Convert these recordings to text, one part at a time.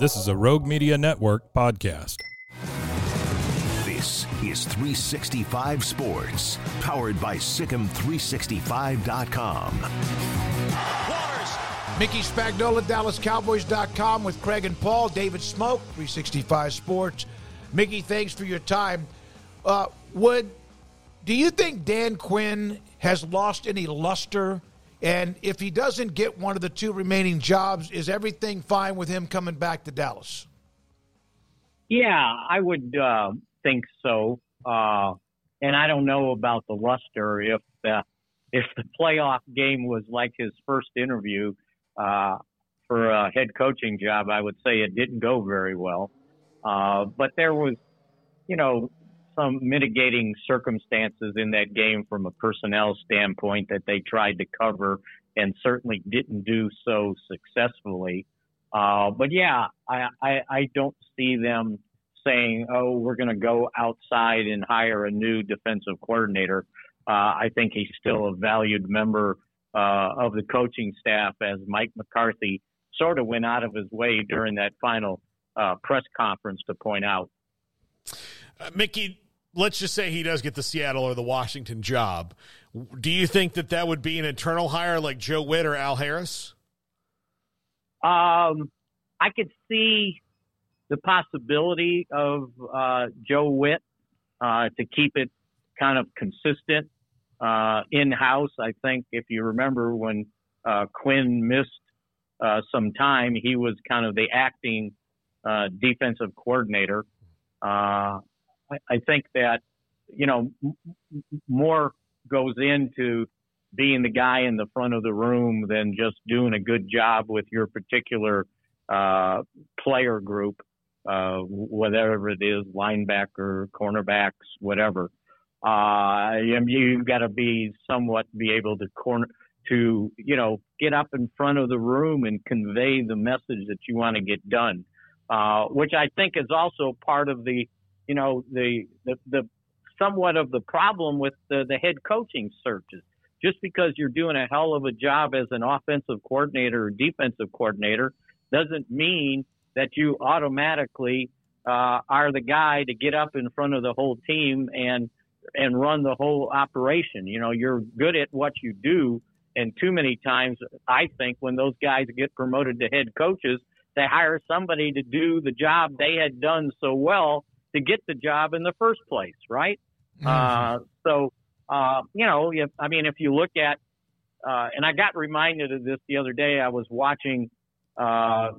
This is a Rogue Media Network podcast. This is 365 Sports, powered by Sikkim365.com. Mickey Spagnola, DallasCowboys.com with Craig and Paul, David Smoke, 365 Sports. Mickey, thanks for your time. Uh, would do you think Dan Quinn has lost any luster? And if he doesn't get one of the two remaining jobs, is everything fine with him coming back to Dallas? Yeah, I would uh, think so. Uh, and I don't know about the luster. If the if the playoff game was like his first interview uh, for a head coaching job, I would say it didn't go very well. Uh, but there was, you know, some mitigating circumstances in that game from a personnel standpoint that they tried to cover and certainly didn't do so successfully. Uh, but yeah, I, I, I don't see them saying, oh, we're going to go outside and hire a new defensive coordinator. Uh, I think he's still a valued member uh, of the coaching staff, as Mike McCarthy sort of went out of his way during that final uh, press conference to point out. Uh, Mickey, let's just say he does get the Seattle or the Washington job. Do you think that that would be an internal hire like Joe Whitt or Al Harris? Um, I could see the possibility of uh, Joe Whitt uh, to keep it kind of consistent uh, in house. I think if you remember when uh, Quinn missed uh, some time, he was kind of the acting uh, defensive coordinator. I, think that you know more goes into being the guy in the front of the room than just doing a good job with your particular uh, player group uh, whatever it is, linebacker, cornerbacks, whatever. Uh, you've got to be somewhat be able to corner to you know get up in front of the room and convey the message that you want to get done, uh, which I think is also part of the you know the the, the somewhat of the problem with the, the head coaching searches. Just because you're doing a hell of a job as an offensive coordinator or defensive coordinator doesn't mean that you automatically uh, are the guy to get up in front of the whole team and and run the whole operation. You know, you're good at what you do, and too many times, I think, when those guys get promoted to head coaches, they hire somebody to do the job they had done so well to get the job in the first place, right? Mm-hmm. Uh, so, uh, you know, if, I mean, if you look at, uh, and I got reminded of this the other day. I was watching uh,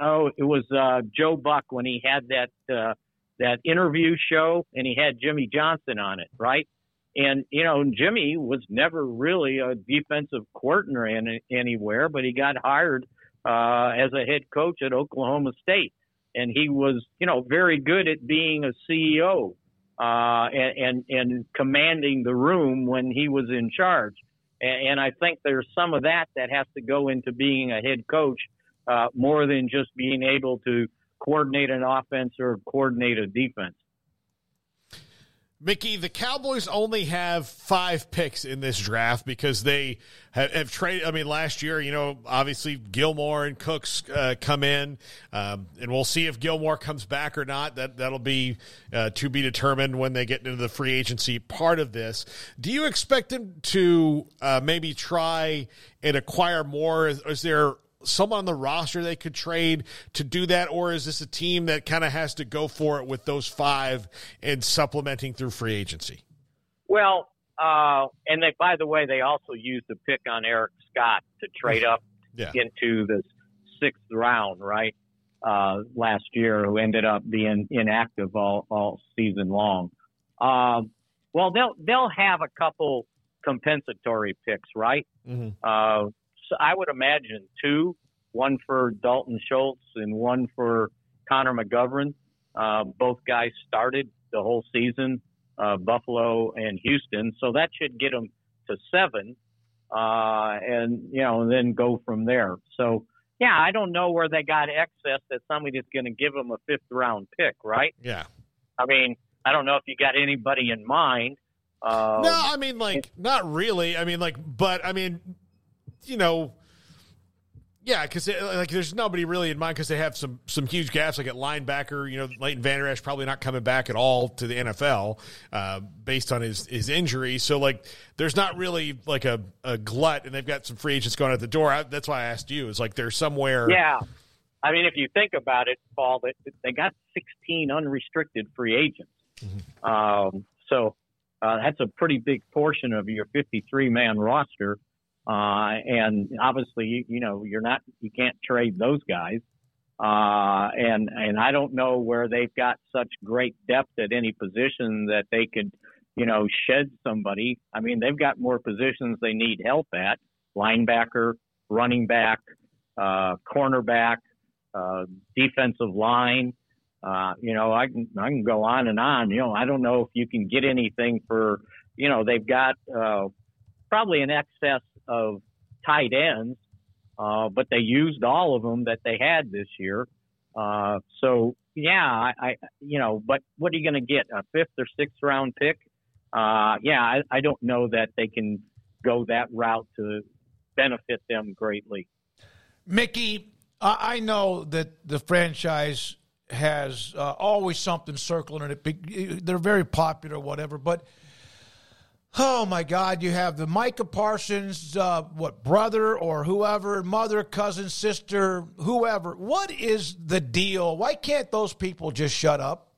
oh, it was uh, Joe Buck when he had that uh, that interview show, and he had Jimmy Johnson on it, right? And you know, Jimmy was never really a defensive coordinator any, anywhere, but he got hired uh, as a head coach at Oklahoma State, and he was, you know, very good at being a CEO uh, and, and and commanding the room when he was in charge. And, and I think there's some of that that has to go into being a head coach uh, more than just being able to coordinate an offense or coordinate a defense. Mickey, the Cowboys only have five picks in this draft because they have, have traded. I mean, last year, you know, obviously Gilmore and Cooks uh, come in, um, and we'll see if Gilmore comes back or not. That that'll be uh, to be determined when they get into the free agency part of this. Do you expect them to uh, maybe try and acquire more? Is, is there someone on the roster they could trade to do that, or is this a team that kind of has to go for it with those five and supplementing through free agency? Well, uh, and they, by the way, they also used the pick on Eric Scott to trade up yeah. into the sixth round, right? Uh, last year, who ended up being inactive all, all season long. Um, well, they'll they'll have a couple compensatory picks, right? Mm-hmm. Uh, I would imagine two, one for Dalton Schultz and one for Connor McGovern. Uh, both guys started the whole season, uh, Buffalo and Houston, so that should get them to seven, uh, and you know, and then go from there. So, yeah, I don't know where they got excess that somebody's going to give them a fifth round pick, right? Yeah. I mean, I don't know if you got anybody in mind. Um, no, I mean, like, not really. I mean, like, but I mean, you know, yeah, because like there's nobody really in mind because they have some some huge gaps like at linebacker. You know, Leighton Vander Esch probably not coming back at all to the NFL uh, based on his his injury. So like, there's not really like a, a glut, and they've got some free agents going out the door. I, that's why I asked you. Is like there's somewhere. Yeah, I mean, if you think about it, Paul, they, they got 16 unrestricted free agents. Mm-hmm. Um, so uh, that's a pretty big portion of your 53 man roster. Uh, and obviously, you, you know, you're not, you can't trade those guys. Uh, and, and I don't know where they've got such great depth at any position that they could, you know, shed somebody. I mean, they've got more positions they need help at linebacker, running back, uh, cornerback, uh, defensive line. Uh, you know, I can, I can go on and on. You know, I don't know if you can get anything for, you know, they've got, uh, probably an excess of tight ends, uh, but they used all of them that they had this year. Uh, so yeah, I, I, you know, but what are you going to get? A fifth or sixth round pick? Uh, yeah, I, I don't know that they can go that route to benefit them greatly. Mickey, I know that the franchise has uh, always something circling it. They're very popular, whatever, but Oh my God! You have the Micah Parsons, uh, what brother or whoever, mother, cousin, sister, whoever. What is the deal? Why can't those people just shut up?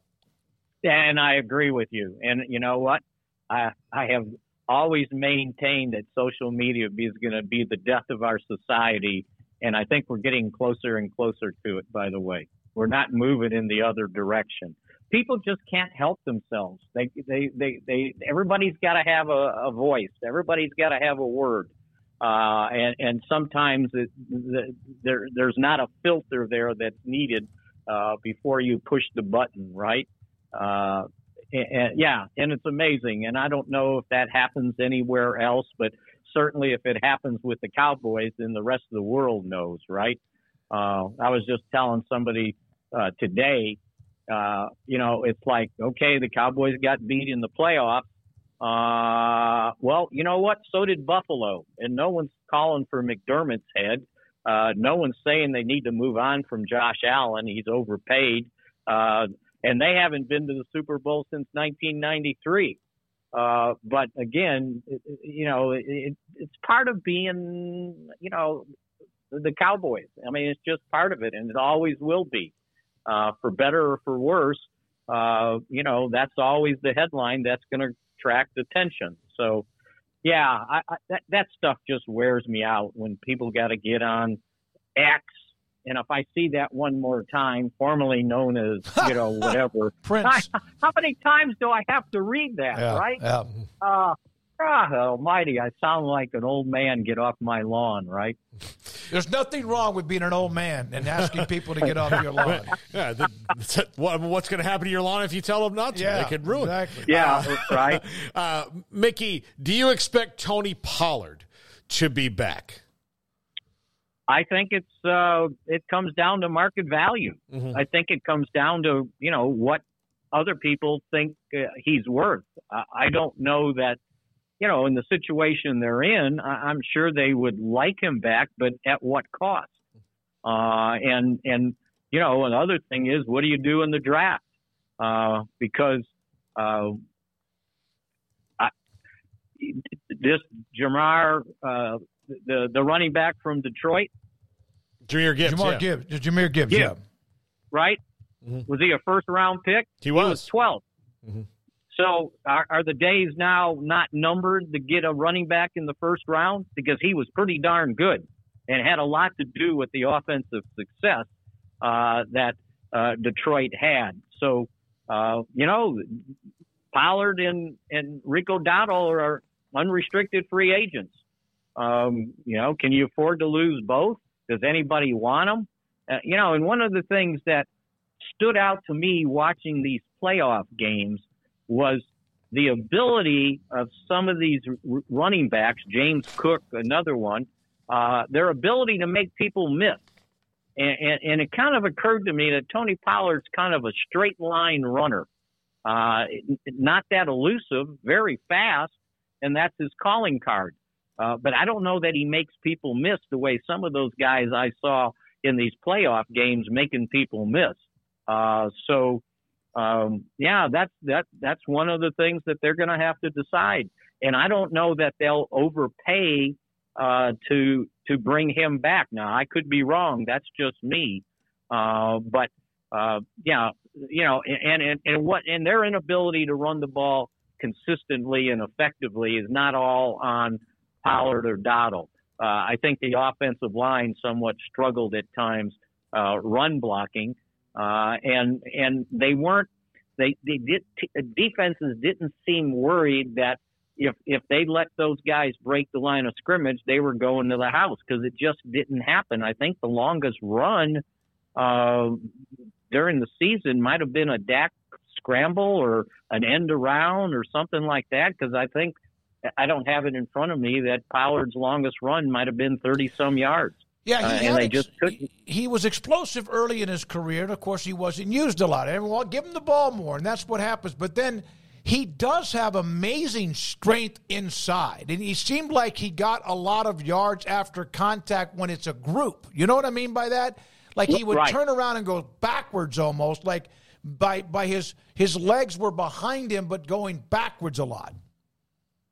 And I agree with you. And you know what? I I have always maintained that social media is going to be the death of our society, and I think we're getting closer and closer to it. By the way, we're not moving in the other direction people just can't help themselves. They, they, they, they everybody's got to have a, a voice. Everybody's got to have a word. Uh, and, and sometimes it, the, there, there's not a filter there that's needed, uh, before you push the button, right? Uh, and, and, yeah, and it's amazing. And I don't know if that happens anywhere else, but certainly if it happens with the Cowboys, then the rest of the world knows, right? Uh, I was just telling somebody, uh, today, uh, you know, it's like, okay, the Cowboys got beat in the playoffs. Uh, well, you know what? So did Buffalo, and no one's calling for McDermott's head. Uh, no one's saying they need to move on from Josh Allen. He's overpaid. Uh, and they haven't been to the Super Bowl since 1993. Uh, but again, you know, it, it's part of being, you know, the Cowboys. I mean, it's just part of it, and it always will be uh, for better or for worse, uh, you know, that's always the headline that's going to attract attention. So, yeah, I, I, that, that stuff just wears me out when people got to get on X and if I see that one more time, formerly known as you know whatever Prince. how many times do I have to read that? Yeah, right? yeah. Uh, God Almighty! I sound like an old man. Get off my lawn, right? There's nothing wrong with being an old man and asking people to get off your lawn. yeah, the, the- what, what's going to happen to your lawn if you tell them not to? Yeah, they could ruin. it. exactly. Yeah, that's right. Uh, Mickey, do you expect Tony Pollard to be back? I think it's uh, it comes down to market value. Mhm. I think it comes down to you know what other people think uh, he's worth. I I don't know that you know in the situation they're in. I- I'm sure they would like him back, but at what cost? Uh, and and you know another thing is what do you do in the draft? Uh, because uh, I, this Jamar, uh, the the running back from Detroit, Jahmyr Gibbs. Jamar yeah. Gibbs. Jahmyr Gibbs, Yeah. yeah. right? Mhm. Was he a first round pick? He was. He was 12. Mhm. So are, are the days now not numbered to get a running back in the first round? Because he was pretty darn good and had a lot to do with the offensive success uh, that uh, Detroit had. So, uh, you know, Pollard and, and Rico Dowdle are unrestricted free agents. Um, you know, can you afford to lose both? Does anybody want them? Uh, you know, and one of the things that stood out to me watching these playoff games was the ability of some of these running backs, James Cook, another one, uh, their ability to make people miss. And, and, and it kind of occurred to me that Tony Pollard's kind of a straight line runner, uh, not that elusive, very fast, and that's his calling card. Uh, but I don't know that he makes people miss the way some of those guys I saw in these playoff games making people miss. Uh, so, um, yeah, that's that that's one of the things that they're going to have to decide. And I don't know that they'll overpay uh, to to bring him back. Now, I could be wrong. That's just me. Uh, but uh, yeah, you know, and, and and what and their inability to run the ball consistently and effectively is not all on Pollard or Dowdle. Uh, I think the offensive line somewhat struggled at times uh, run blocking, uh, and and they weren't they they did t- defenses didn't seem worried that if if they let those guys break the line of scrimmage, they were going to the house because it just didn't happen. I think the longest run uh, during the season might have been a Dak scramble or an end around or something like that because I think I don't have it in front of me that Pollard's longest run might have been thirty some yards. Yeah, Uh, he, and had they ex- just he- he was explosive early in his career. and Of course, he wasn't used a lot. Everyone give him the ball more, and that's what happens. But then he does have amazing strength inside, and he seemed like he got a lot of yards after contact when it's a group. You know what I mean by that? Like he would Right. turn around and go backwards almost, like by by his his legs were behind him, but going backwards a lot.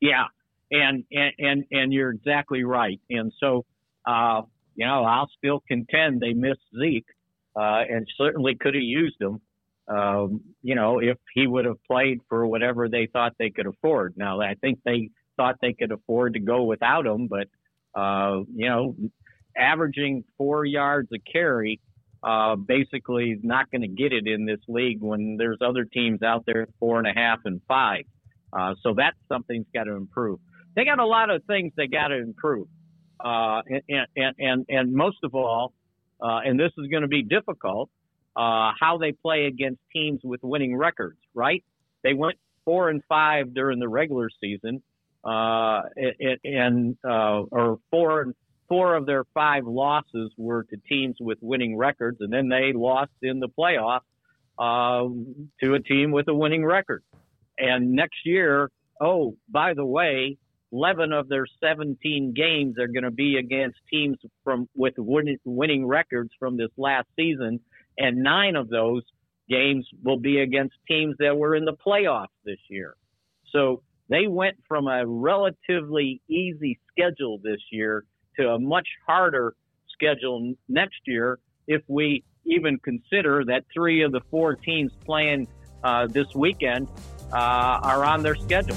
Yeah, and and and, and you're exactly right. And so, uh, you know, I'll still contend they missed Zeke, uh, and certainly could have used him. Um, you know, if he would have played for whatever they thought they could afford. Now, I think they thought they could afford to go without him, but uh, you know, averaging four yards a carry. Uh, basically not going to get it in this league when there's other teams out there four and a half and five. Uh, so that's something's got to improve. They got a lot of things they got to improve. Uh, and, and, and, and most of all, uh, and this is going to be difficult, uh, how they play against teams with winning records, right? They went four and five during the regular season, uh, and, and uh, or four and four of their five losses were to teams with winning records, and then they lost in the playoffs uh, to a team with a winning record. And next year, oh, by the way, 11 of their 17 games are going to be against teams from with winning, records from this last season, and nine of those games will be against teams that were in the playoffs this year. So they went from a relatively easy schedule this year to a much harder schedule next year if we even consider that three of the four teams playing uh, this weekend uh, are on their schedule.